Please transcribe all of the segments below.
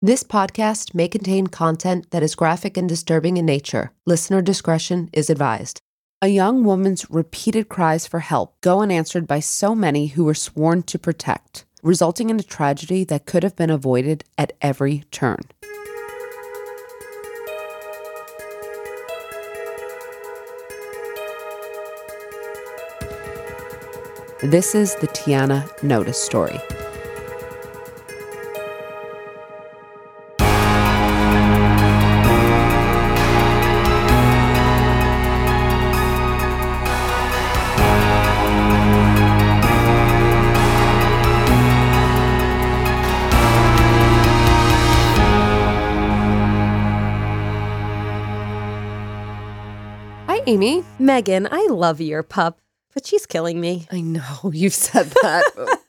This podcast may contain content that is graphic and disturbing in nature. Listener discretion is advised. A young woman's repeated cries for help go unanswered by so many who were sworn to protect, resulting in a tragedy that could have been avoided at every turn. This is the Tiana Notice story. Megan, I love your pup, but she's killing me. I know you've said that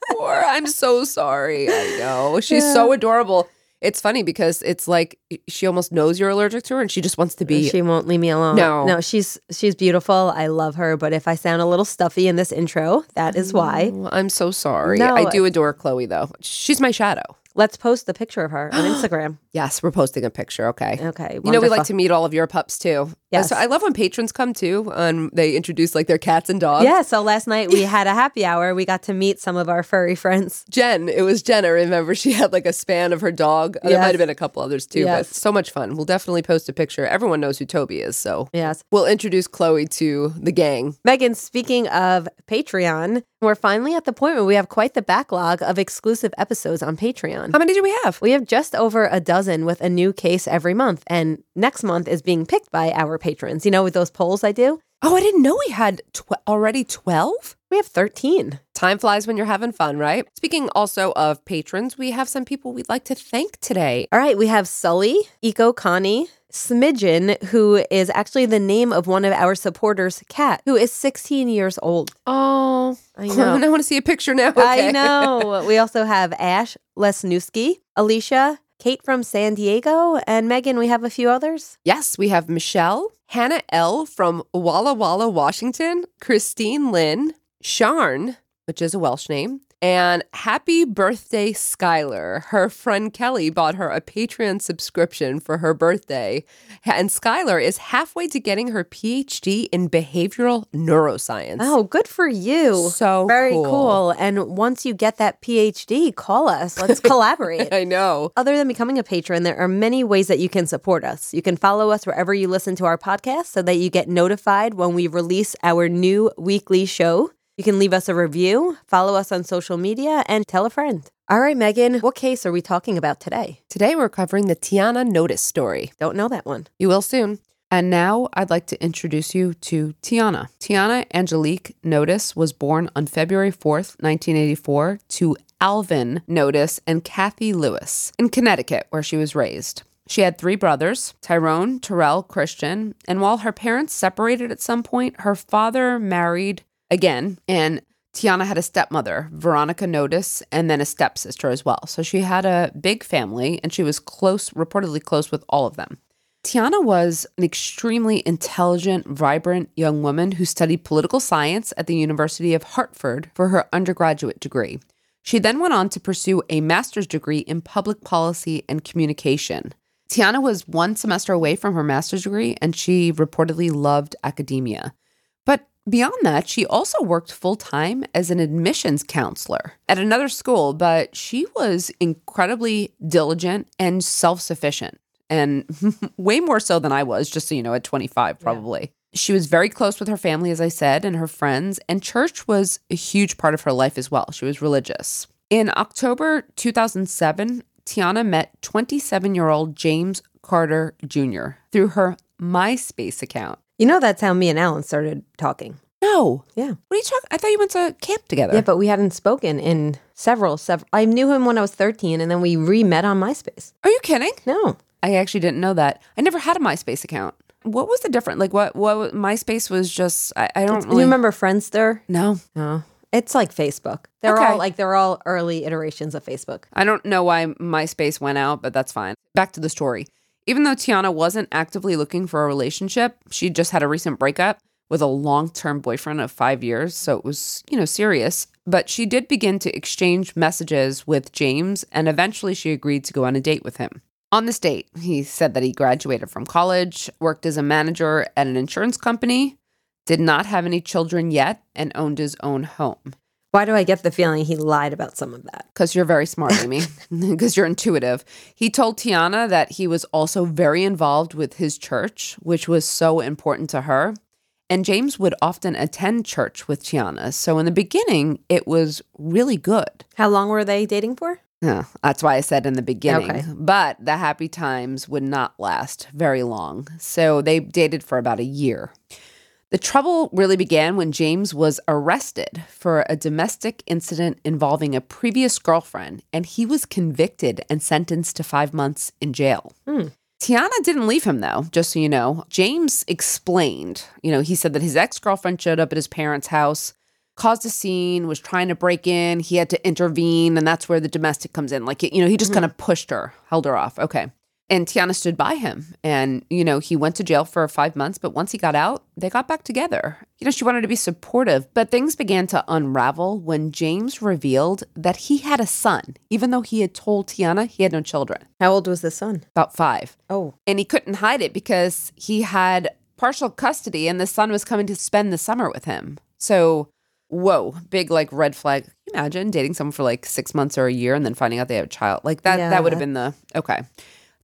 before. I'm so sorry. I know. She's so adorable. It's funny because it's like she almost knows you're allergic to her and she just wants to be. She won't leave me alone. No. no, she's she's beautiful. I love her, but if I sound a little stuffy in this intro, that is why. I'm so sorry. No, I uh, do adore Chloe though. She's my shadow. Let's post the picture of her on Instagram. Yes, we're posting a picture. Okay. Okay, You know, we like to meet all of your pups too. Yes. So I love when patrons come too and they introduce like their cats and dogs. Yeah, so last night we had a happy hour. We got to meet some of our furry friends. Jen, it was Jen. I remember she had like a span of her dog. There might have been a couple others too, Yes. but so much fun. We'll definitely post a picture. Everyone knows who Toby is, so Yes. we'll introduce Chloe to the gang. Megan, speaking of Patreon, we're finally at the point where we have quite the backlog of exclusive episodes on Patreon. How many do we have? We have just over a dozen with a new case every month. And next month is being picked by our patrons. You know, with those polls I do, Oh, I didn't know we had tw- already 12. we have 13. Time flies when you're having fun, right? Speaking also of patrons, we have some people we'd like to thank today. All right, we have Sully, Eco Connie, Smidgen, who is actually the name of one of our supporters' cat, who is 16 years old. Oh, I know. I want to see a picture now. I know. We also have Ash Lesnewski, Alicia, Kate from San Diego, and Megan. We have a few others. Yes, we have Michelle, Hannah L. from Walla Walla, Washington, Christine Lynn, Sharn, which is a Welsh name, and happy birthday, Skylar. Her friend Kelly bought her a Patreon subscription for her birthday, and Skylar is halfway to getting her PhD in behavioral neuroscience. Oh, good for you. So Very cool. cool. And once you get that PhD, call us. Let's collaborate. I know. Other than becoming a patron, there are many ways that you can support us. You can follow us wherever you listen to our podcast so that you get notified when we release our new weekly show. You can leave us a review, follow us on social media, and tell a friend. All right, Megan, what case are we talking about today? Today we're covering the Tiana Notice story. Don't know that one. You will soon. And now I'd like to introduce you to Tiana. Tiana Angelique Notice was born on February 4th, 1984, to Alvin Notice and Kathy Lewis in Connecticut, where she was raised. She had three brothers, Tyrone, Terrell, Christian, and while her parents separated at some point, her father married again, and Tiana had a stepmother, Veronica Notice, and then a stepsister as well. So she had a big family, and she was close, reportedly close with all of them. Tiana was an extremely intelligent, vibrant young woman who studied political science at the University of Hartford for her undergraduate degree. She then went on to pursue a master's degree in public policy and communication. Tiana was one semester away from her master's degree and she reportedly loved academia. Beyond that, she also worked full time as an admissions counselor at another school, but she was incredibly diligent and self sufficient and way more so than I was, just so you know, at 25, probably. She was very close with her family, as I said, and her friends, and church was a huge part of her life as well. She was religious. In October 2007, Tiana met 27 year old James Carter Jr. through her MySpace account. You know, that's how me and Alan started talking. No. Yeah. What are you talking? I thought you went to camp together. Yeah, but we hadn't spoken in several, several. I knew him when I was 13, and then we re met on MySpace. Are you kidding? No. I actually didn't know that. I never had a MySpace account. What was the difference? Like what? What MySpace was just? I, I don't Do really you remember Friendster? No, No. It's like Facebook. They're Okay. all like they're all early iterations of Facebook. I don't know why MySpace went out, but that's fine. Back to the story. Even though Tiana wasn't actively looking for a relationship, she just had a recent breakup. with a long term boyfriend of five years. So it was, you know, serious. But she did begin to exchange messages with James, and eventually she agreed to go on a date with him. On this date, he said that he graduated from college, worked as a manager at an insurance company, did not have any children yet, and owned his own home. Why do I get the feeling he lied about some of that? Because you're very smart, Amy, because you're intuitive. He told Tiana that he was also very involved with his church, which was so important to her. And James would often attend church with Tiana. So in the beginning, it was really good. How long were they dating for? Yeah, that's why I said in the beginning. Okay. But the happy times would not last very long. So they dated for about a year. The trouble really began when James was arrested for a domestic incident involving a previous girlfriend, and he was convicted and sentenced to five months in jail. Hmm. Tiana didn't leave him though, just so you know. James explained, you know, he said that his ex girlfriend showed up at his parents' house, caused a scene, was trying to break in. He had to intervene, and that's where the domestic comes in. Like, you know, he just mm-hmm. kind of pushed her, held her off. Okay. And Tiana stood by him. And, you know, he went to jail for five months, but once he got out, they got back together. You know, she wanted to be supportive, but things began to unravel when James revealed that he had a son, even though he had told Tiana he had no children, How old was the son? about five. Oh, And he couldn't hide it because he had partial custody and the son was coming to spend the summer with him. So, whoa, big like red flag. Can you imagine dating someone for like six months or a year and then finding out they have a child? Like that, Yeah, that would have been the okay.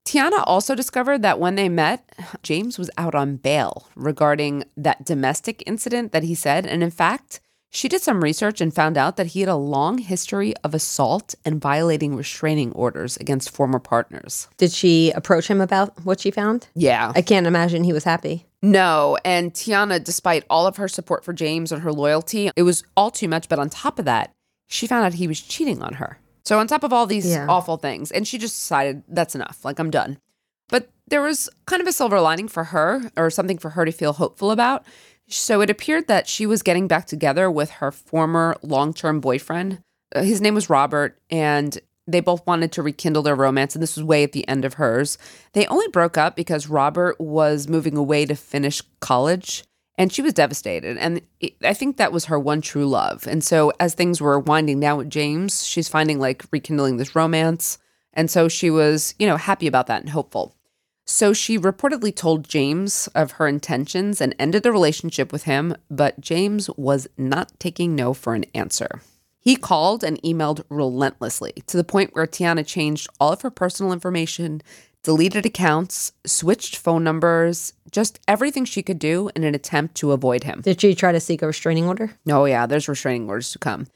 Tiana also discovered that when they met, James was out on bail regarding that domestic incident that he said. And in fact, she did some research and found out that he had a long history of assault and violating restraining orders against former partners. did she approach him about what she found? Yeah. I can't imagine he was happy. No, and Tiana, despite all of her support for James and her loyalty, it was all too much. But on top of that, she found out he was cheating on her. So, on top of all these Yeah. awful things, and she just decided that's enough. Like, I'm done. But there was kind of a silver lining for her, or something for her to feel hopeful about. So, it appeared that she was getting back together with her former long term boyfriend. Uh, His name was Robert, and they both wanted to rekindle their romance, and this was way at the end of hers. They only broke up because Robert was moving away to finish college, and she was devastated. And it, I think that was her one true love. And so, as things were winding down with James, she's finding like rekindling this romance. And so she was, you know, happy about that and hopeful. So she reportedly told James of her intentions and ended the relationship with him, but James was not taking no for an answer. He called and emailed relentlessly to the point where Tiana changed all of her personal information, deleted accounts, switched phone numbers, just everything she could do in an attempt to avoid him. Did she try to seek a restraining order? Oh, yeah, there's restraining orders to come.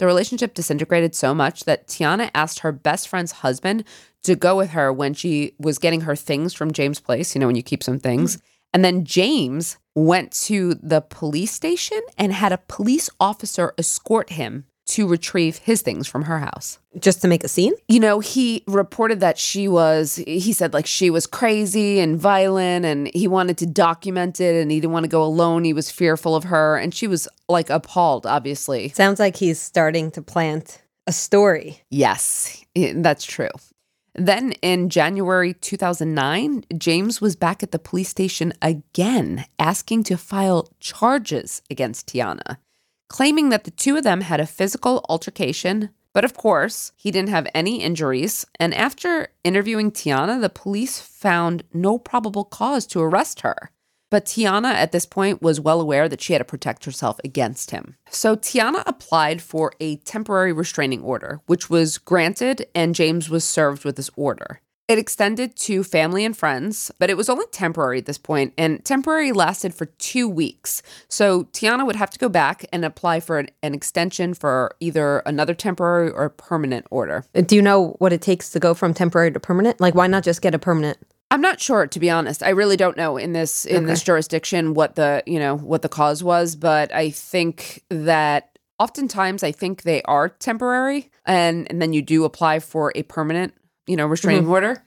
The relationship disintegrated so much that Tiana asked her best friend's husband to go with her when she was getting her things from James' place, you know, when you keep some things. And then James went to the police station and had a police officer escort him to retrieve his things from her house Just to make a scene? you know, he reported that she was, he said like she was crazy and violent and he wanted to document it and he didn't want to go alone. He was fearful of her and she was like appalled, obviously. Sounds like he's starting to plant a story. Yes, that's true. Then in January 2009, James was back at the police station again asking to file charges against Tiana, claiming that the two of them had a physical altercation. But of course, he didn't have any injuries. And after interviewing Tiana, the police found no probable cause to arrest her. But Tiana at this point was well aware that she had to protect herself against him. So Tiana applied for a temporary restraining order, which was granted, and James was served with this order. It extended to family and friends, but it was only temporary at this point, and temporary lasted for two weeks. So Tiana would have to go back and apply for an, an extension for either another temporary or permanent order. Do you know what it takes to go from temporary to permanent? Like, why not just get a permanent? I'm not sure to be honest. I really don't know in this in this jurisdiction what the, you know, what the cause was, but I think that oftentimes I think they are temporary and and then you do apply for a permanent, you know, restraining mm-hmm. order.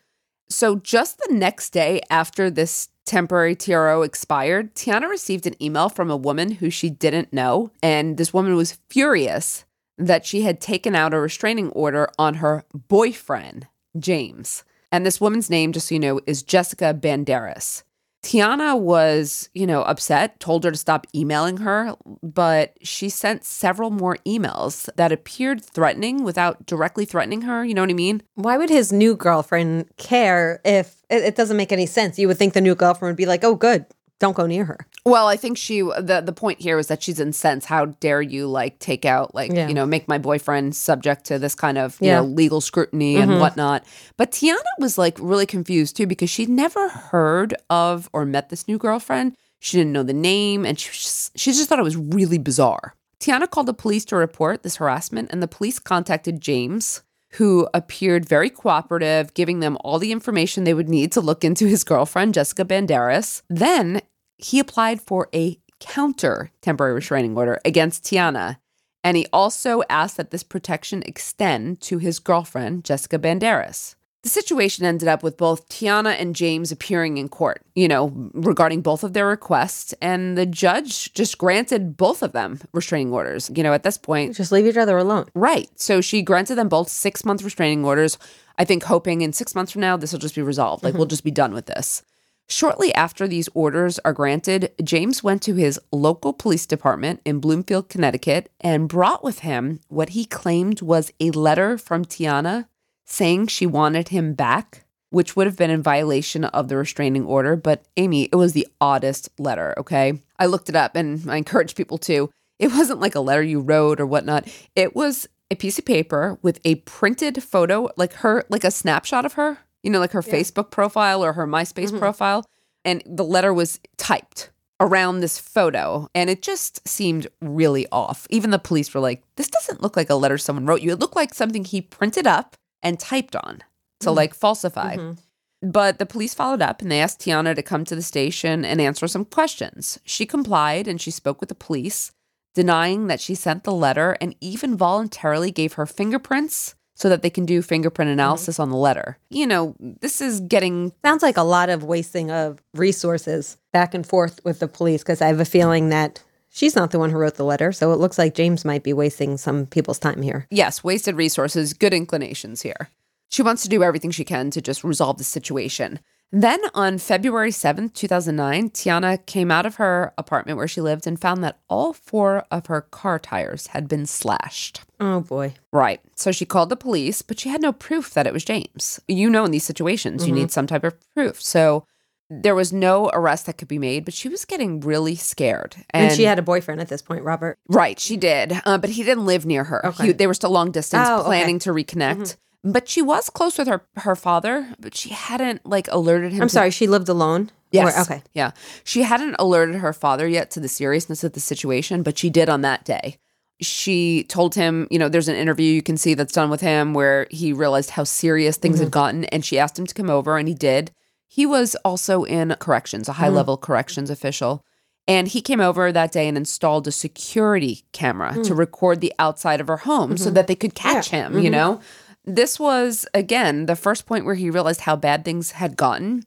So just the next day after this temporary TRO expired, Tiana received an email from a woman who she didn't know, and this woman was furious that she had taken out a restraining order on her boyfriend, James. And this woman's name, just so you know, is Jessica Banderas. Tiana was, you know, upset, told her to stop emailing her, but she sent several more emails that appeared threatening without directly threatening her. You know what I mean? Why would his new girlfriend care if it, it doesn't make any sense? You would think the new girlfriend would be like, oh, good, don't go near her. Well, I think she the the point here is that she's incensed. How dare you like take out like Yeah. you know make my boyfriend subject to this kind of you Yeah. know legal scrutiny and Mhm. whatnot. But Tiana was like really confused too because she'd never heard of or met this new girlfriend. She didn't know the name and she just, she just thought it was really bizarre. Tiana called the police to report this harassment and the police contacted James who appeared very cooperative, giving them all the information they would need to look into his girlfriend, Jessica Banderas. Then he applied for a counter temporary restraining order against Tiana. And he also asked that this protection extend to his girlfriend, Jessica Banderas. The situation ended up with both Tiana and James appearing in court, you know, regarding both of their requests. And the judge just granted both of them restraining orders. You know, at this point, Just leave each other alone. Right. So she granted them both six month restraining orders. I think hoping in six months from now, this will just be resolved. Like, mm-hmm. we'll just be done with this. Shortly after these orders are granted, James went to his local police department in Bloomfield, Connecticut, and brought with him what he claimed was a letter from Tiana saying she wanted him back, which would have been in violation of the restraining order. But Amy, it was the oddest letter, okay? I looked it up and I encourage people to. It wasn't like a letter you wrote or whatnot. It was a piece of paper with a printed photo, like her, like a snapshot of her, you know, like her Facebook profile or her MySpace mm-hmm. profile. And the letter was typed around this photo. And it just seemed really off. Even the police were like, this doesn't look like a letter someone wrote you. It looked like something he printed up and typed on to mm-hmm. like falsify. Mm-hmm. But the police followed up and they asked Tiana to come to the station and answer some questions. She complied and she spoke with the police, denying that she sent the letter and even voluntarily gave her fingerprints so that they can do fingerprint mm-hmm. analysis on the letter. You know, this is getting Sounds like a lot of wasting of resources back and forth with the police because I have a feeling that she's not the one who wrote the letter. So it looks like James might be wasting some people's time here. yes, wasted resources, good inclinations here. She wants to do everything she can to just resolve the situation. Then on February 7th, 2009, Tiana came out of her apartment where she lived and found that all four of her car tires had been slashed. Oh boy. Right. So she called the police, but she had no proof that it was James. You know, in these situations, you need some type of proof. So there was no arrest that could be made, but she was getting really scared. And, she had a boyfriend at this point, Robert. Right, she did. Uh, but he didn't live near her. Okay. He- they were still long distance, Oh, okay. planning to reconnect. But she was close with her her father, but she hadn't like alerted him. I'm to- sorry, she lived alone? Yes. Or- okay. Yeah. She hadn't alerted her father yet to the seriousness of the situation, but she did on that day. She told him, you know, there's an interview you can see that's done with him where he realized how serious things had mm-hmm. gotten and she asked him to come over and he did. He was also in corrections, a mm-hmm. high level corrections official. And he came over that day and installed a security camera to mm. record the outside of her home so mm-hmm. that they could catch him, you know? This was, again, the first point where he realized how bad things had gotten.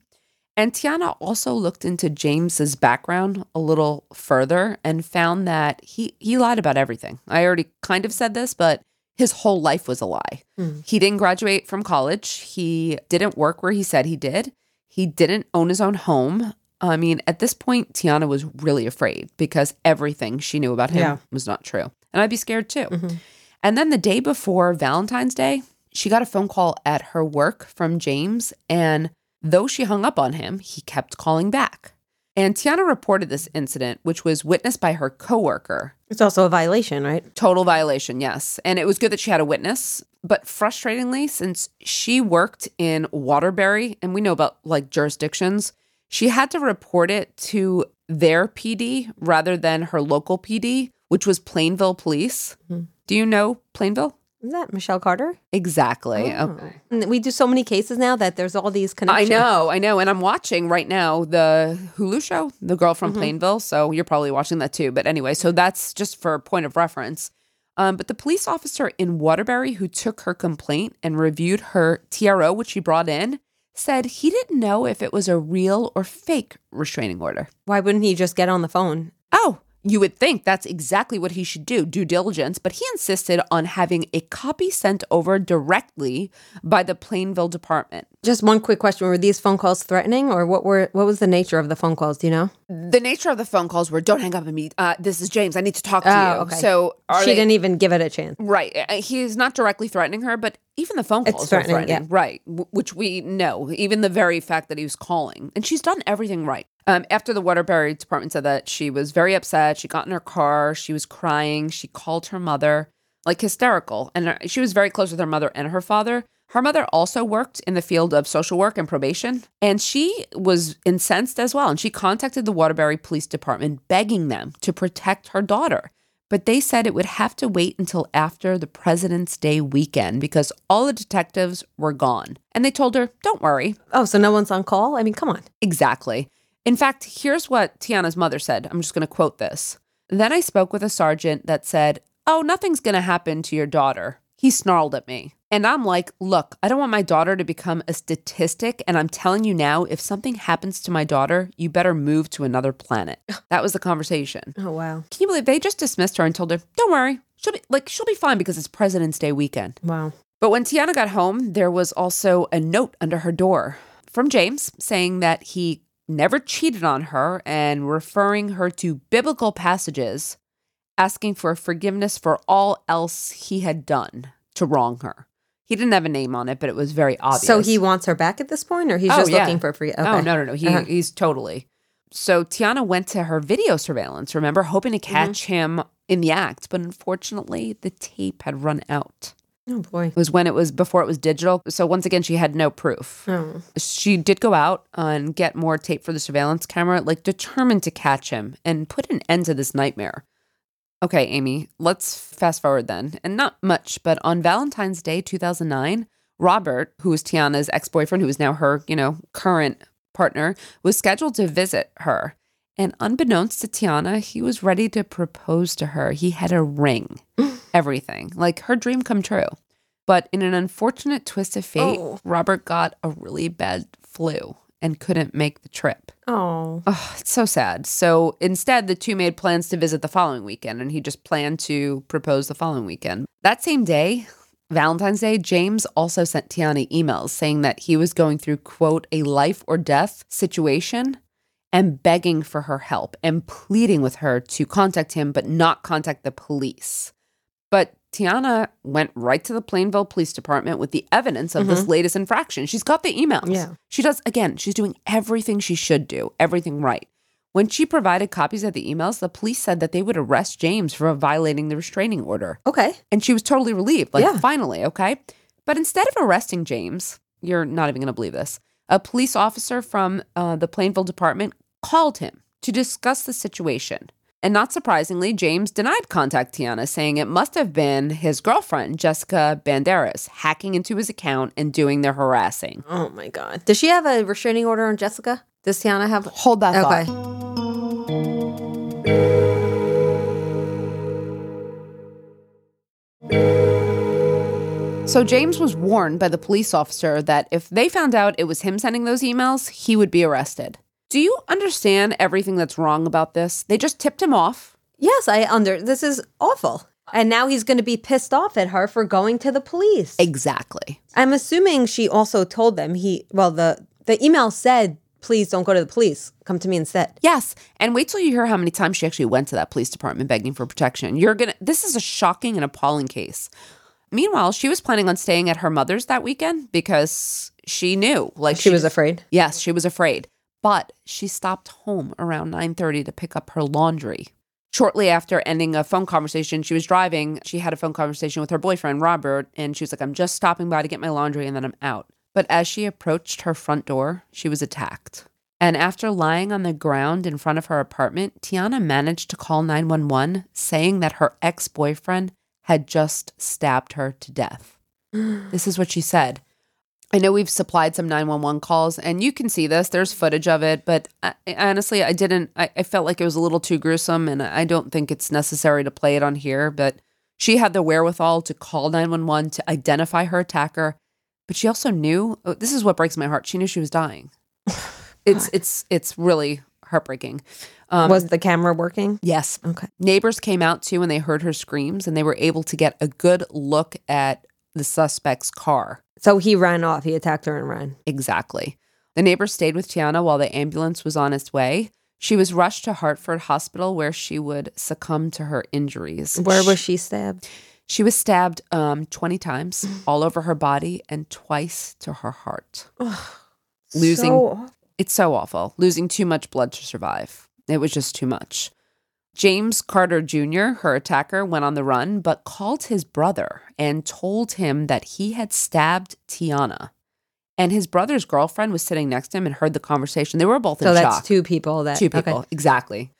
And Tiana also looked into James's background a little further and found that he he lied about everything. I already kind of said this, but his whole life was a lie. Hmm. He didn't graduate from college. He didn't work where he said he did. He didn't own his own home. I mean, at this point, Tiana was really afraid because everything she knew about him Yeah. was not true. And I'd be scared too. Mm-hmm. And then the day before Valentine's Day, she got a phone call at her work from James. And though she hung up on him, he kept calling back. And Tiana reported this incident, which was witnessed by her coworker. It's also a violation, right? Total violation, yes. And it was good that she had a witness. But frustratingly, since she worked in Waterbury, and we know about like jurisdictions, she had to report it to their PD rather than her local PD, which was Plainville Police. Hmm. Do you know Plainville? Is that Michelle Carter? Exactly. Okay. We do so many cases now that there's all these connections. I know, I know. And I'm watching right now the Hulu show, The Girl from Plainville. So you're probably watching that too. But anyway, so that's just for point of reference. Um, but the police officer in Waterbury who took her complaint and reviewed her TRO, which she brought in, said he didn't know if it was a real or fake restraining order. Why wouldn't he just get on the phone? Oh, You would think that's exactly what he should do, due diligence, but he insisted on having a copy sent over directly by the Plainville department. Just one quick question: Were these phone calls threatening, or what were what was the nature of the phone calls? Do you know? The nature of the phone calls were, "Don't hang up on me. Uh, this is James. I need to talk to Oh, you." okay. So she they- didn't even give it a chance. Right. Uh, He's not directly threatening her, but even the phone calls are threatening. Right. w- Which we know, even the very fact that he was calling. And she's done everything right. Um, after the Waterbury department said that she was very upset, she got in her car, she was crying, she called her mother, like hysterical. And her- she was very close with her mother and her father. Her mother also worked in the field of social work and probation, and she was incensed as well. And she contacted the Waterbury Police Department begging them to protect her daughter but they said it would have to wait until after the President's Day weekend because all the detectives were gone. And they told her, don't worry. Oh, so no one's on call? I mean, come on. Exactly. In fact, here's what Tiana's mother said. I'm just going to quote this. Then I spoke with a sergeant that said, Oh, nothing's going to happen to your daughter. He snarled at me. And I'm like, Look, I don't want my daughter to become a statistic. And I'm telling you now, if something happens to my daughter, you better move to another planet. That was the conversation. Oh wow, Can you believe they just dismissed her and told her, "Don't worry, she'll be like she'll be fine because it's President's Day weekend." wow. But when Tiana got home, there was also a note under her door from James saying that he never cheated on her and referring her to biblical passages asking for forgiveness for all else he had done to wrong her. He didn't have a name on it, but it was very obvious. So he wants her back at this point, or he's Oh, just yeah. looking for free? Okay. Oh no, no, no. He Uh-huh. he's totally. So Tiana went to her video surveillance, remember, hoping to Mm-hmm. catch him in the act, but unfortunately the tape had run out. Oh boy. It was when it was before it was digital. So once again, she had no proof. Oh. She did go out and get more tape for the surveillance camera, like determined to catch him and put an end to this nightmare. Okay, Amy, let's fast forward then. And not much, but on Valentine's Day 2009, Robert, who was Tiana's ex boyfriend, who is now her, you know, current partner, was scheduled to visit her. And unbeknownst to Tiana, he was ready to propose to her. He had a ring, everything, like her dream come true. But in an unfortunate twist of fate, Oh. Robert got a really bad flu and couldn't make the trip. Oh. It's so sad. So instead, the two made plans to visit the following weekend, and he just planned to propose the following weekend. That same day, Valentine's Day, James also sent Tiana emails saying that he was going through, quote, a life or death situation and begging for her help and pleading with her to contact him, but not contact the police. But Tiana went right to the Plainville Police Department with the evidence of this latest infraction. She's got the emails. Yeah. She does, again, she's doing everything she should do, everything right. When she provided copies of the emails, the police said that they would arrest James for violating the restraining order. Okay. And she was totally relieved, like, Yeah. finally, okay? But instead of arresting James, you're not even going to believe this, a police officer from uh, the Plainville department called him to discuss the situation. And not surprisingly, James denied contact Tiana, saying it must have been his girlfriend, Jessica Banderas, hacking into his account and doing the harassing. Oh my God. Does she have a restraining order on Jessica? Does Tiana have? Hold that Okay. thought. So James was warned by the police officer that if they found out it was him sending those emails, he would be arrested. Do you understand everything that's wrong about this? They just tipped him off. Yes, I under. This is awful. And now he's going to be pissed off at her for going to the police. Exactly. I'm assuming she also told them he. Well, the the email said, "Please don't go to the police. Come to me instead." Yes. And wait till you hear how many times she actually went to that police department begging for protection. You're going to, this is a shocking and appalling case. Meanwhile, she was planning on staying at her mother's that weekend because she knew, like She was afraid. Yes, she was afraid. But she stopped home around 9:30 to pick up her laundry. Shortly after ending a phone conversation, she was driving. She had a phone conversation with her boyfriend, Robert, and she was like, I'm just stopping by to get my laundry and then I'm out. But as she approached her front door, she was attacked. And after lying on the ground in front of her apartment, Tiana managed to call 911 saying that her ex boyfriend had just stabbed her to death. this is what she said. I know we've supplied some 911 calls and you can see this. There's footage of it, but I, honestly, I didn't, I, I felt like it was a little too gruesome and I don't think it's necessary to play it on here. But she had the wherewithal to call 911 to identify her attacker. But she also knew, oh, this is what breaks my heart. She knew she was dying. It's, it's, it's really heartbreaking. Um, was the camera working? Yes. Okay. Neighbors came out too and they heard her screams and they were able to get a good look at the suspect's car. So he ran off. He attacked her and ran. Exactly. The neighbors stayed with Tiana while the ambulance was on its way. She was rushed to Hartford Hospital where she would succumb to her injuries. Where was she stabbed? She was stabbed um, 20 times all over her body and twice to her heart. Losing- So- It's so awful. Losing too much blood to survive. It was just too much. James Carter Jr., her attacker, went on the run, but called his brother and told him that he had stabbed Tiana. And his brother's girlfriend was sitting next to him and heard the conversation. They were both so in that's two people that Two people, Okay. exactly.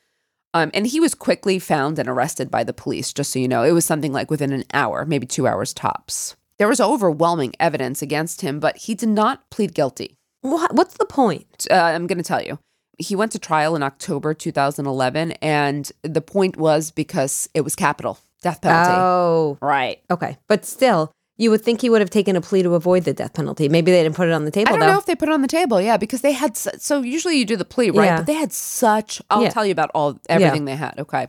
Um, and he was quickly found and arrested by the police, just so you know. It was something like within an hour, maybe two hours tops. There was overwhelming evidence against him, but he did not plead guilty. What, what's the point? Uh, I'm going to tell you. He went to trial in October 2011, and the point was because it was capital death penalty. Oh, right. okay. But still, you would think he would have taken a plea to avoid the death penalty. Maybe they didn't put it on the table, I don't though. know if they put it on the table, yeah, because they had su- so usually you do the plea, right? Yeah. But they had such. I'll Yeah. tell you about all everything they had. Okay,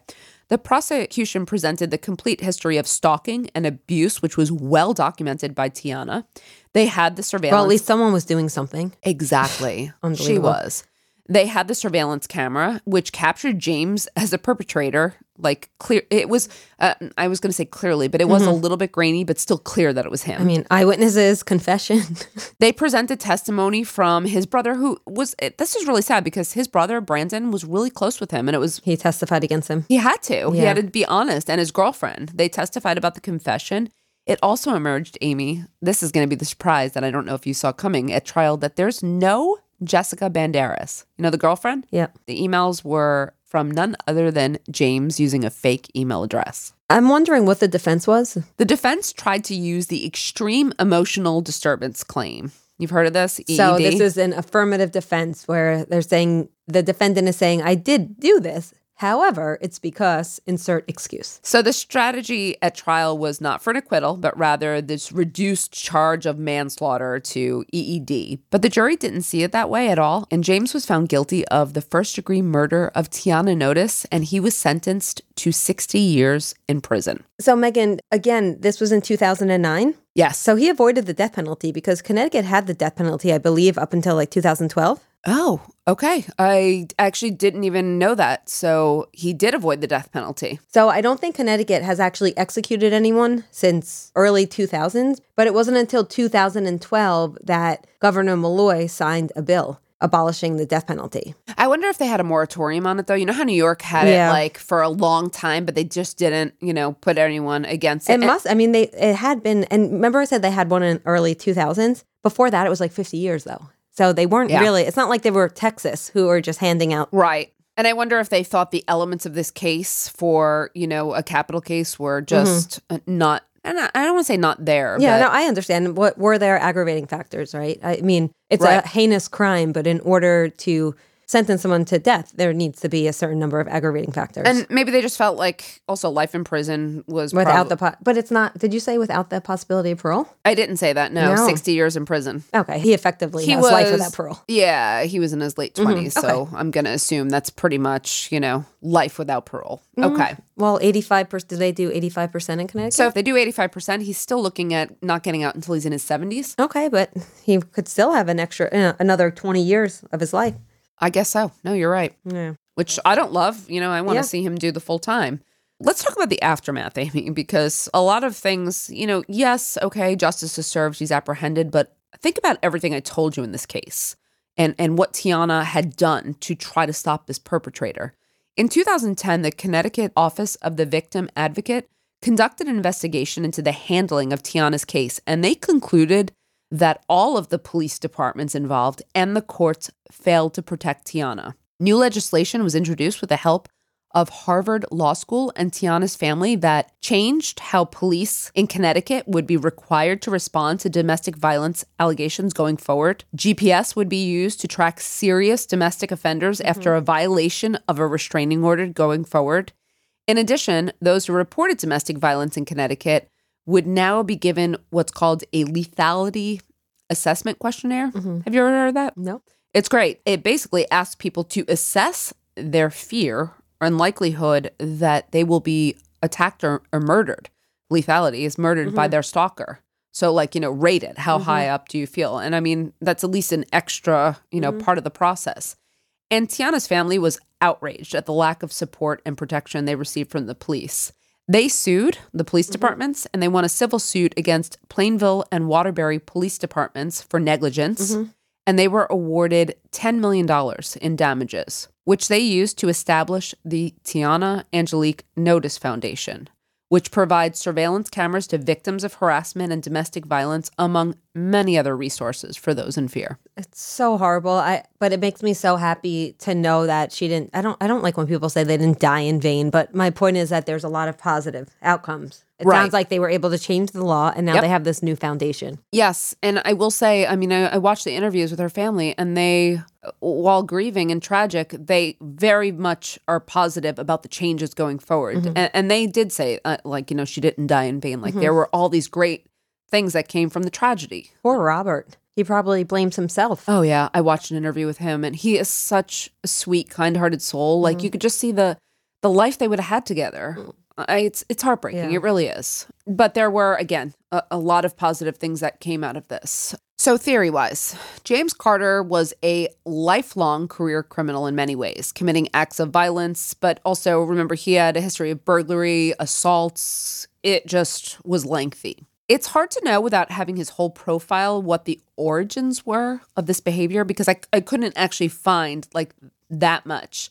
the prosecution presented the complete history of stalking and abuse, which was well documented by Tiana. They had the surveillance. Well, at least someone was doing something. exactly, she was. They had the surveillance camera, which captured James as a perpetrator. Like clear, it was. Uh, I was going to say clearly, but it was a little bit grainy, but still clear that it was him. I mean, eyewitnesses, confession. They presented testimony from his brother, who was. it- This is really sad because his brother Brandon was really close with him, and it was he testified against him. he had to. He had to be honest. And his girlfriend, they testified about the confession. It also emerged, Amy. This is going to be the surprise that I don't know if you saw coming at trial. That there's no Jessica Banderas. You know the girlfriend. Yeah. The emails were from none other than James using a fake email address. I'm wondering what the defense was. The defense tried to use the extreme emotional disturbance claim. You've heard of this? So this is an affirmative defense where they're saying the defendant is saying, I did do this. However, it's because insert excuse. So the strategy at trial was not for an acquittal, but rather this reduced charge of manslaughter to EED. But the jury didn't see it that way at all. And James was found guilty of the first degree murder of Tiana Notice, and he was sentenced to 60 years in prison. So, Megan, again, this was in 2009. Yes. So he avoided the death penalty because Connecticut had the death penalty, I believe, up until like 2012. Oh, okay. I actually didn't even know that. So he did avoid the death penalty. So I don't think Connecticut has actually executed anyone since early 2000s, but it wasn't until 2012 that Governor Malloy signed a bill abolishing the death penalty. I wonder if they had a moratorium on it though. You know how New York had Yeah. it like for a long time, but they just didn't, you know, put anyone against it. It must, I mean, they it had been, and remember I said they had one in early 2000s? Before that, it was like 50 years though. So they weren't Yeah. really, it's not like they were Texas who were just handing out. Right. And I wonder if they thought the elements of this case for, you know, a capital case were just uh, not, and I I don't want to say not there. Mm-hmm. Yeah, but no, I understand. What were their aggravating factors, right? I mean, it's Right. a heinous crime, but in order to sentence someone to death, there needs to be a certain number of aggravating factors. and maybe they just felt like also life in prison was without prob- the, po- but it's not. Did you say without the possibility of parole? I didn't say that. No, No. 60 years in prison. Okay, he effectively He has was life without parole. Yeah, he was in his late 20s. So Okay. I'm going to assume that's pretty much, you know, life without parole. Mm-hmm. Okay. Well, eighty-five percent. Do they do eighty-five percent in Connecticut? So if they do 85%, he's still looking at not getting out until he's in his 70s. okay, but he could still have an extra uh, another twenty years of his life. I guess so. No, you're right. Yeah. which I don't love. You know, I want to Yeah. see him do the full time. Let's talk about the aftermath, Amy, because a lot of things, you know, yes, okay, justice is served, she's apprehended, but think about everything I told you in this case and and what Tiana had done to try to stop this perpetrator. In 2010, the Connecticut Office of the Victim Advocate conducted an investigation into the handling of Tiana's case, and they concluded that all of the police departments involved and the courts failed to protect Tiana. New legislation was introduced with the help of Harvard Law School and Tiana's family that changed how police in Connecticut would be required to respond to domestic violence allegations going forward. GPS would be used to track serious domestic offenders mm-hmm. after a violation of a restraining order going forward. In addition, those who reported domestic violence in Connecticut would now be given what's called a lethality assessment questionnaire. Mm-hmm. Have you ever heard of that? No. It's great. It basically asks people to assess their fear and likelihood that they will be attacked or, or murdered. Lethality is murdered by mm-hmm. their stalker. So, like, you know, rate it. How mm-hmm. high up do you feel? And I mean, that's at least an extra, you know, part of the process. And Tiana's family was outraged at the lack of support and protection they received from the police. They sued the police mm-hmm. departments and they won a civil suit against Plainville and Waterbury police departments for negligence. Mm-hmm. And they were awarded $10 million in damages, which they used to establish the Tiana Angelique Notice Foundation, which provides surveillance cameras to victims of harassment and domestic violence, among many other resources for those in fear. It's so horrible. I but it makes me so happy to know that she didn't I don't I don't like when people say they didn't die in vain, but my point is that there's a lot of positive outcomes. It Right. sounds like they were able to change the law and now Yep. they have this new foundation. Yes, and I will say, I mean, I, I watched the interviews with her family, and they, while grieving and tragic, they very much are positive about the changes going forward. And, and they did say, uh, like, you know, she didn't die in vain. Like, there were all these great things that came from the tragedy. Poor Robert. He probably blames himself. Oh yeah, I watched an interview with him, and he is such a sweet, kind-hearted soul. Like you mm-hmm. could just see the the life they would have had together. Mm. I, it's it's heartbreaking. Yeah. It really is. But there were again a, a lot of positive things that came out of this. So theory wise, James Carter was a lifelong career criminal in many ways, committing acts of violence. But also remember, he had a history of burglary, assaults. It just was lengthy. It's hard to know without having his whole profile what the origins were of this behavior because I, I couldn't actually find like that much.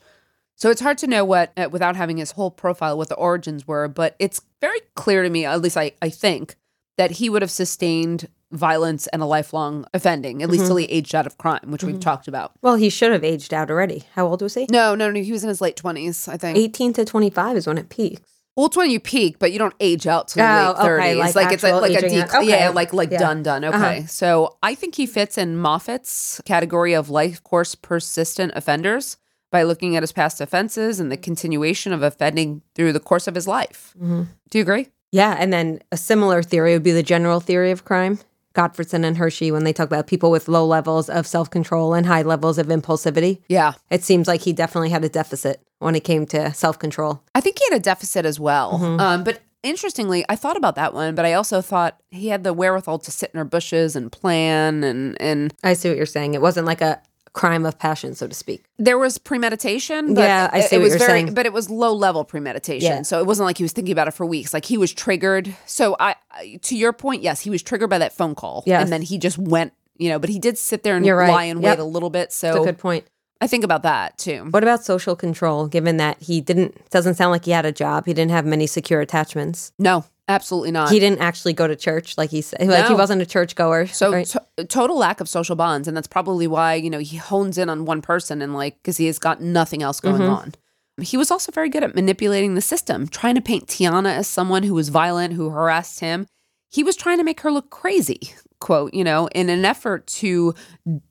So it's hard to know what, uh, without having his whole profile, what the origins were, but it's very clear to me, at least I, I think, that he would have sustained violence and a lifelong offending, at least till he aged out of crime, which we've talked about. Well, he should have aged out already. How old was he? No, no, no, he was in his late 20s, I think. 18 to 25 is when it peaks. Well, it's when you peak, but you don't age out your Oh, late okay, thirties. like it's a, like a dec- Okay. yeah, like like Yeah. done done. Okay, Uh-huh. so I think he fits in Moffitt's category of life course persistent offenders by looking at his past offenses and the continuation of offending through the course of his life. Mm-hmm. Do you agree? Yeah, and then a similar theory would be the general theory of crime. Gottfredson and Hirschi, when they talk about people with low levels of self control and high levels of impulsivity, Yeah, it seems like he definitely had a deficit when it came to self control. I think he had a deficit as well. Mm-hmm. Um, but interestingly, I thought about that one, but I also thought he had the wherewithal to sit in our bushes and plan and and I see what you're saying. It wasn't like a crime of passion, so to speak. there was premeditation. But Yeah, I it- see it what was you're very, saying. But it was low level premeditation, Yeah. so it wasn't like he was thinking about it for weeks. Like he was triggered. So I, to your point, yes, he was triggered by that phone call, Yes. and then he just went. You know, but he did sit there and right. lie in wait a little bit. That's a So good point. I think about that too. What about social control, given that he didn't, doesn't sound like he had a job, he didn't have many secure attachments. No, absolutely not. He didn't actually go to church, like he said. Like he wasn't a churchgoer. So right? to- total lack of social bonds, and that's probably why you know he hones in on one person and like because he has got nothing else going Mm-hmm. on. He was also very good at manipulating the system, trying to paint Tiana as someone who was violent, who harassed him. He was trying to make her look crazy, quote, you know, in an effort to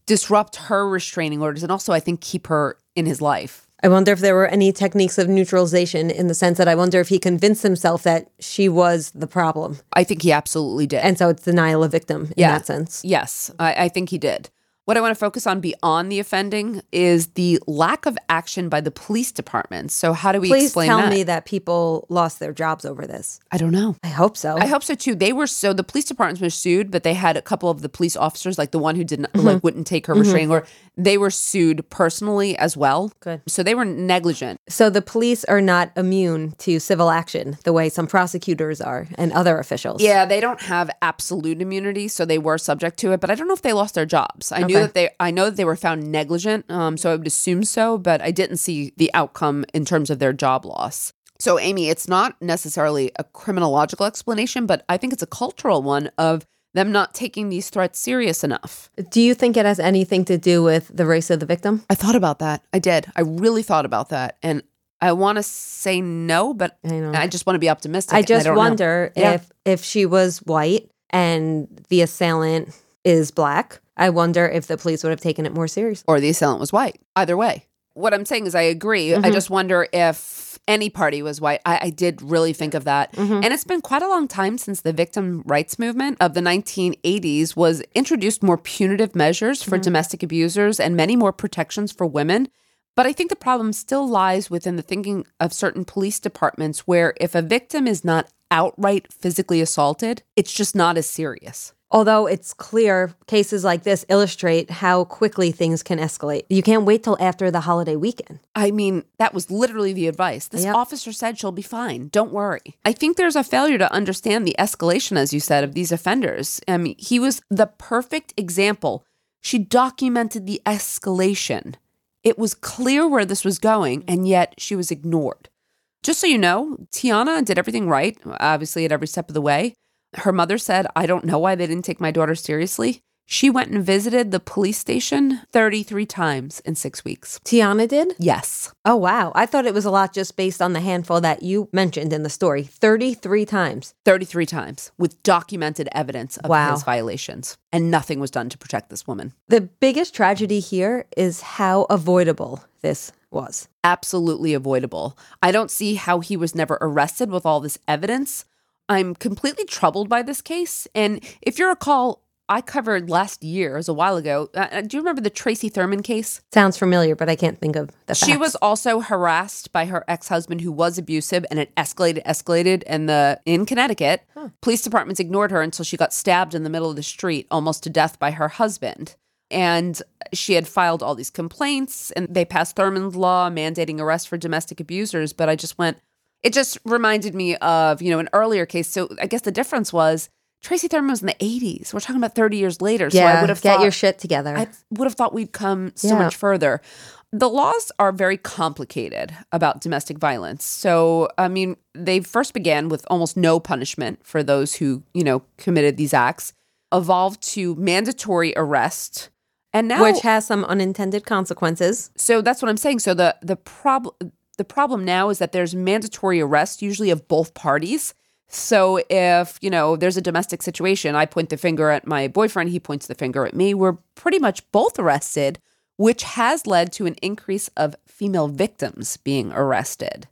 disrupt her restraining orders and also I think keep her in his life. I wonder if there were any techniques of neutralization in the sense that I wonder if he convinced himself that she was the problem. I think he absolutely did. And so it's denial of victim in Yeah. that sense. Yes, I, I think he did. What I want to focus on beyond the offending is the lack of action by the police department. So, how do we Please explain tell that? me that people lost their jobs over this. I don't know. I hope so. I hope so too. They were so the police departments were sued, but they had a couple of the police officers, like the one who didn't Mm-hmm. like wouldn't take her restraining order. They were sued personally as well. Good. So they were negligent. so the police are not immune to civil action the way some prosecutors are and other officials. Yeah, they don't have absolute immunity, so they were subject to it. But I don't know if they lost their jobs. I knew that they, I know that they were found negligent, um, so I would assume so. But I didn't see the outcome in terms of their job loss. So, Amy, it's not necessarily a criminological explanation, but I think it's a cultural one of them not taking these threats serious enough. Do you think it has anything to do with the race of the victim? I thought about that. I did. I really thought about that, and I want to say no, but I know. I just want to be optimistic. I just know. wonder Yeah. if if she was white and the assailant is black. I wonder if the police would have taken it more seriously. or the assailant was white. Either way. What I'm saying is, I agree. Mm-hmm. I just wonder if any party was white. I, I did really think of that. And it's been quite a long time since the victim rights movement of the 1980s was introduced more punitive measures for domestic abusers and many more protections for women. But I think the problem still lies within the thinking of certain police departments where if a victim is not outright physically assaulted, it's just not as serious. Although it's clear cases like this illustrate how quickly things can escalate. You can't wait till after the holiday weekend. I mean, that was literally the advice. This Yep. officer said she'll be fine. Don't worry. I think there's a failure to understand the escalation, as you said, of these offenders. I mean, he was the perfect example. She documented the escalation. It was clear where this was going, and yet she was ignored. Just so you know, Tiana did everything right, obviously, at every step of the way. Her mother said, I don't know why they didn't take my daughter seriously. She went and visited the police station 33 times in six weeks. Tiana did? Yes. Oh, wow. I thought it was a lot just based on the handful that you mentioned in the story 33 times. 33 times with documented evidence of Wow. his violations. And nothing was done to protect this woman. The biggest tragedy here is how avoidable this was. Absolutely avoidable. I don't see how he was never arrested with all this evidence. I'm completely troubled by this case. And if you recall, I covered last year, it was a while ago. Uh, do you remember the Tracy Thurman case? Sounds familiar, but I can't think of the She facts. was also harassed by her ex-husband who was abusive and it escalated, escalated. And the in Connecticut, police departments ignored her until she got stabbed in the middle of the street, almost to death by her husband. And she had filed all these complaints and they passed Thurman's law mandating arrest for domestic abusers. But I just went, it just reminded me of, you know, an earlier case. So I guess the difference was Tracy Thurman was in the 80s. We're talking about 30 years later. So yeah, I would have get thought, your shit together. I would have thought we'd come so Yeah. much further. The laws are very complicated about domestic violence. So, I mean, they first began with almost no punishment for those who, you know, committed these acts, evolved to mandatory arrest. And now which has some unintended consequences. so that's what I'm saying. So the the problem the problem now is that there's mandatory arrest usually of both parties. So if, you know, there's a domestic situation, I point the finger at my boyfriend, he points the finger at me, we're pretty much both arrested, which has led to an increase of female victims being arrested.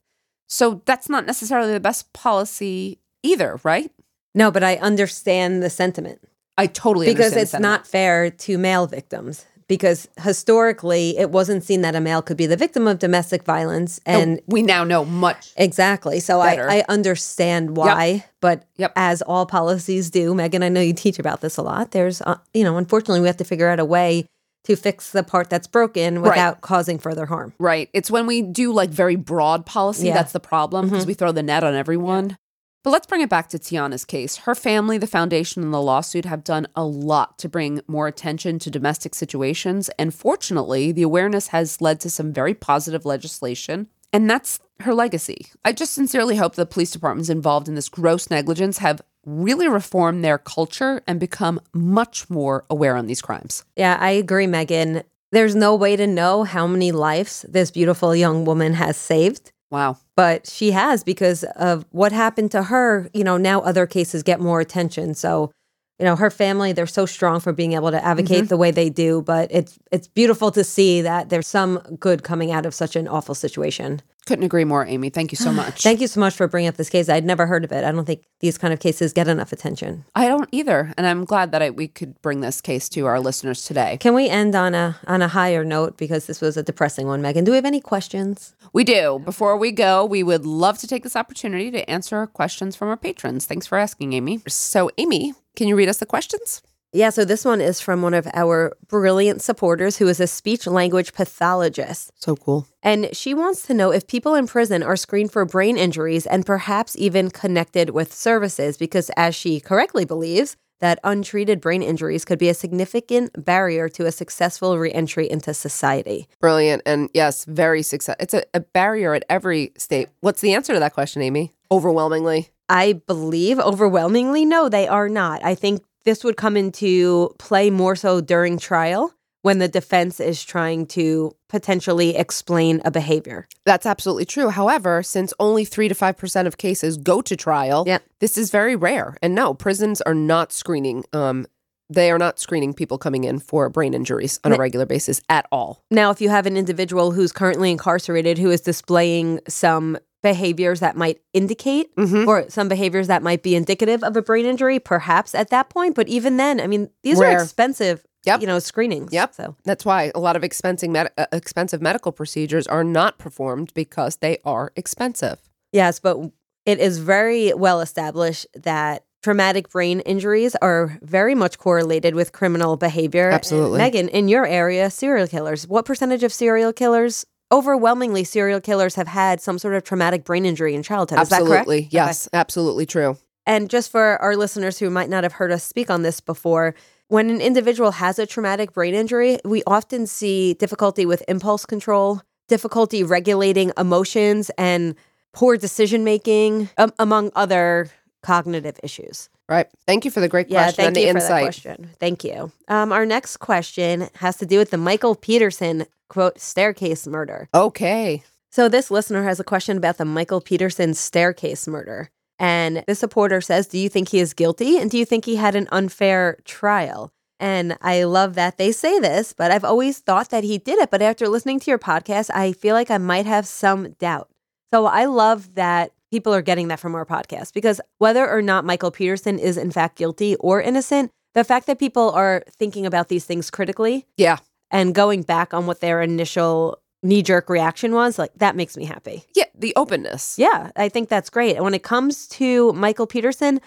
So that's not necessarily the best policy either, right? No, but I understand the sentiment I totally because it's not fair to male victims. Because historically, it wasn't seen that a male could be the victim of domestic violence, and we now know much Exactly. So I, better. I understand why, but Yep. as all policies do, Megan, I know you teach about this a lot. There's, uh, you know, unfortunately, we have to figure out a way to fix the part that's broken without causing further harm. Right. It's when we do like very broad policy Yeah. that's the problem because we throw the net on everyone. But let's bring it back to Tiana's case. Her family, the foundation, and the lawsuit have done a lot to bring more attention to domestic situations. And fortunately, the awareness has led to some very positive legislation. And that's her legacy. I just sincerely hope the police departments involved in this gross negligence have really reformed their culture and become much more aware on these crimes. Yeah, I agree, Megan. There's no way to know how many lives this beautiful young woman has saved, Wow. but she has because of what happened to her. You know, now other cases get more attention. So, you know, her family, they're so strong for being able to advocate mm-hmm. the way they do, but it's it's beautiful to see that there's some good coming out of such an awful situation. Couldn't agree more, Amy. Thank you so much. Thank you so much for bringing up this case. I'd never heard of it. I don't think these kind of cases get enough attention. I don't either, and I'm glad that I, we could bring this case to our listeners today. Can we end on a on a higher note because this was a depressing one, Megan? Do we have any questions? We do. Before we go, we would love to take this opportunity to answer questions from our patrons. Thanks for asking, Amy. So, Amy, can you read us the questions? Yeah, so this one is from one of our brilliant supporters who is a speech language pathologist. So cool. And she wants to know if people in prison are screened for brain injuries and perhaps even connected with services, because as she correctly believes, that untreated brain injuries could be a significant barrier to a successful reentry into society. Brilliant. And yes, very success. It's a, a barrier at every state. What's the answer to that question, Amy? Overwhelmingly. I believe overwhelmingly no, they are not. I think this would come into play more so during trial when the defense is trying to potentially explain a behavior. That's absolutely true. However, since only 3 to 5% of cases go to trial, Yep. this is very rare. And no, prisons are not screening um they are not screening people coming in for brain injuries on a regular basis at all. Now, if you have an individual who's currently incarcerated who is displaying some behaviors that might indicate Mhm. or some behaviors that might be indicative of a brain injury, perhaps at that point. But even then, I mean, these Rare. are expensive, Yep. you know, screenings. Yep. So That's why a lot of expensive, med- uh, expensive medical procedures are not performed because they are expensive. yes, but it is very well established that traumatic brain injuries are very much correlated with criminal behavior. Absolutely. Megan, in your area, serial killers, what percentage of serial killers? Overwhelmingly, serial killers have had some sort of traumatic brain injury in childhood. Is that correct? absolutely. Yes, absolutely true. And just for our listeners who might not have heard us speak on this before, when an individual has a traumatic brain injury, we often see difficulty with impulse control, difficulty regulating emotions, and poor decision making, um, among other cognitive issues. Right. Thank you for the great Yeah, question thank and you the for that insight. question. Thank you. Um, our next question has to do with the Michael Peterson quote staircase murder. Okay. So this listener has a question about the Michael Peterson staircase murder. And this supporter says, Do you think he is guilty? And do you think he had an unfair trial? And I love that they say this, but I've always thought that he did it. But after listening to your podcast, I feel like I might have some doubt. So I love that people are getting that from our podcast because whether or not Michael Peterson is in fact guilty or innocent, the fact that people are thinking about these things critically Yeah. And going back on what their initial knee jerk reaction was, like that makes me happy. Yeah. The openness. Yeah, I think that's great. And when it comes to Michael Peterson,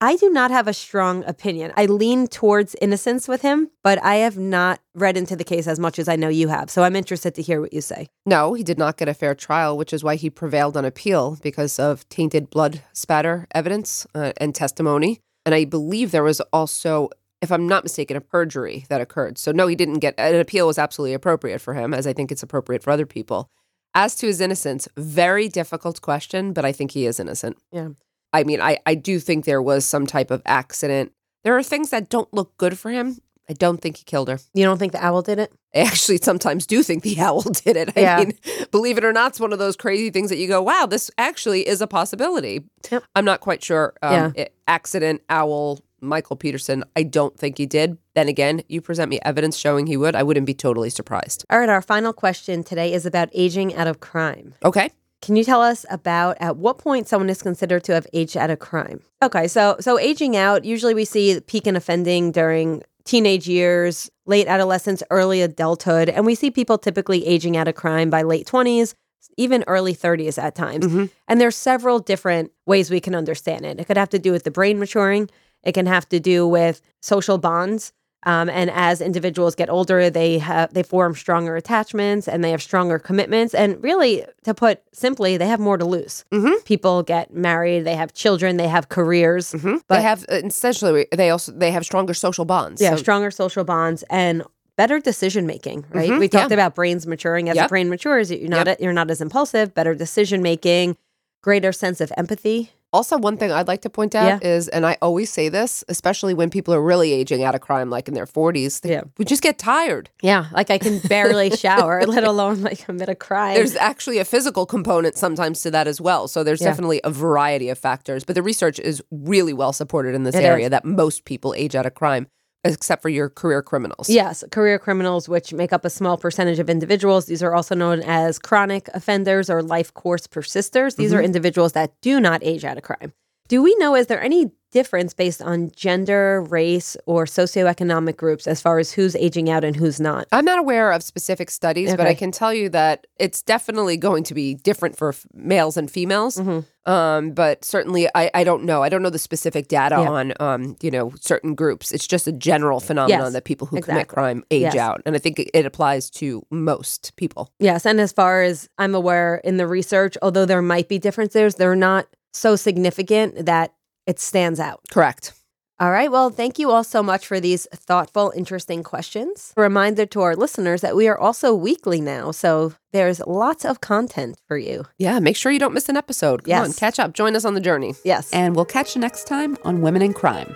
I do not have a strong opinion. I lean towards innocence with him, but I have not read into the case as much as I know you have. So I'm interested to hear what you say. No, he did not get a fair trial, which is why he prevailed on appeal because of tainted blood spatter evidence uh, and testimony. And I believe there was also, if I'm not mistaken, a perjury that occurred. So, no, he didn't get an appeal was absolutely appropriate for him, as I think it's appropriate for other people. As to his innocence, very difficult question, but I think he is innocent. Yeah. I mean, I, I do think there was some type of accident. There are things that don't look good for him. I don't think he killed her. You don't think the owl did it? I actually sometimes do think the owl did it. I Yeah. mean, believe it or not, it's one of those crazy things that you go, wow, this actually is a possibility. Yep. I'm not quite sure. Um, Yeah. it- accident, owl, Michael Peterson, I don't think he did. Then again, you present me evidence showing he would, I wouldn't be totally surprised. All right, our final question today is about aging out of crime. Okay. Can you tell us about at what point someone is considered to have aged out of crime? Okay, so so aging out, usually we see peak in offending during teenage years, late adolescence, early adulthood, and we see people typically aging out of crime by late 20s, even early 30s at times. Mhm. And there's several different ways we can understand it. It could have to do with the brain maturing, it can have to do with social bonds. Um, and as individuals get older, they have they form stronger attachments and they have stronger commitments. And really, to put simply, they have more to lose. Mhm. People get married, they have children, they have careers. hmm But- they have uh, essentially they also they have stronger social bonds. Yeah, So- stronger social bonds and better decision making. Right? Mhm, we talked yeah. about brains maturing. As Yep. the brain matures, you're not you're not as impulsive. Better decision making, greater sense of empathy. Also, one thing I'd like to point out is, and I always say this, especially when people are really aging out of crime, like in their 40s, they- Yeah. we just get tired. Yeah, like I can barely shower, let alone like commit a crime. There's actually a physical component sometimes to that as well. So there's Yeah. definitely a variety of factors. But the research is really well supported in this It area is. that most people age out of crime, except for your career criminals. Yes, career criminals, which make up a small percentage of individuals. These are also known as chronic offenders or life course persisters. These are mm-hmm. individuals that do not age out of crime. Do we know, is there any difference based on gender, race, or socioeconomic groups as far as who's aging out and who's not? I'm not aware of specific studies, but I can tell you that it's definitely going to be different for f- males and females. Mhm. Um, but certainly, I, I don't know. I don't know the specific data Yeah. on, um, you know, certain groups. It's just a general phenomenon Yes, that people who commit crime age Yes. out, and I think it, it applies to most people. Yes, and as far as I'm aware in the research, although there might be differences, they're not so significant that it stands out. Correct. All right. Well, thank you all so much for these thoughtful, interesting questions. A reminder to our listeners that we are also weekly now. So there's lots of content for you. Yeah, make sure you don't miss an episode. Come on, Yes. catch up. Join us on the journey. Yes. And we'll catch you next time on Women in Crime.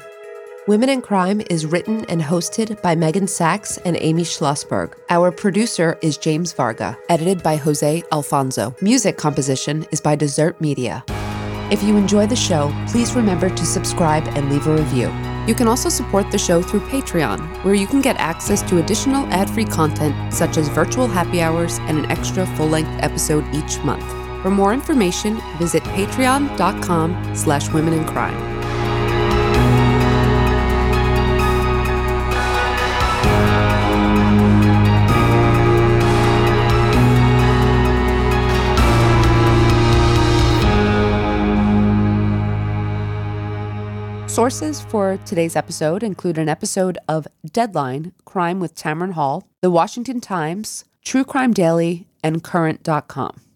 Women in Crime is written and hosted by Megan Sacks and Amy Shlosberg. Our producer is James Varga, edited by Jose Alfonso. Music composition is by Desert Media. If you enjoy the show, please remember to subscribe and leave a review. You can also support the show through Patreon, where you can get access to additional ad free content such as virtual happy hours and an extra full length episode each month. For more information, visit patreon.com slash women in crime. Sources for today's episode include an episode of Deadline Crime with Tamron Hall, The Washington Times, True Crime Daily, and Current.com.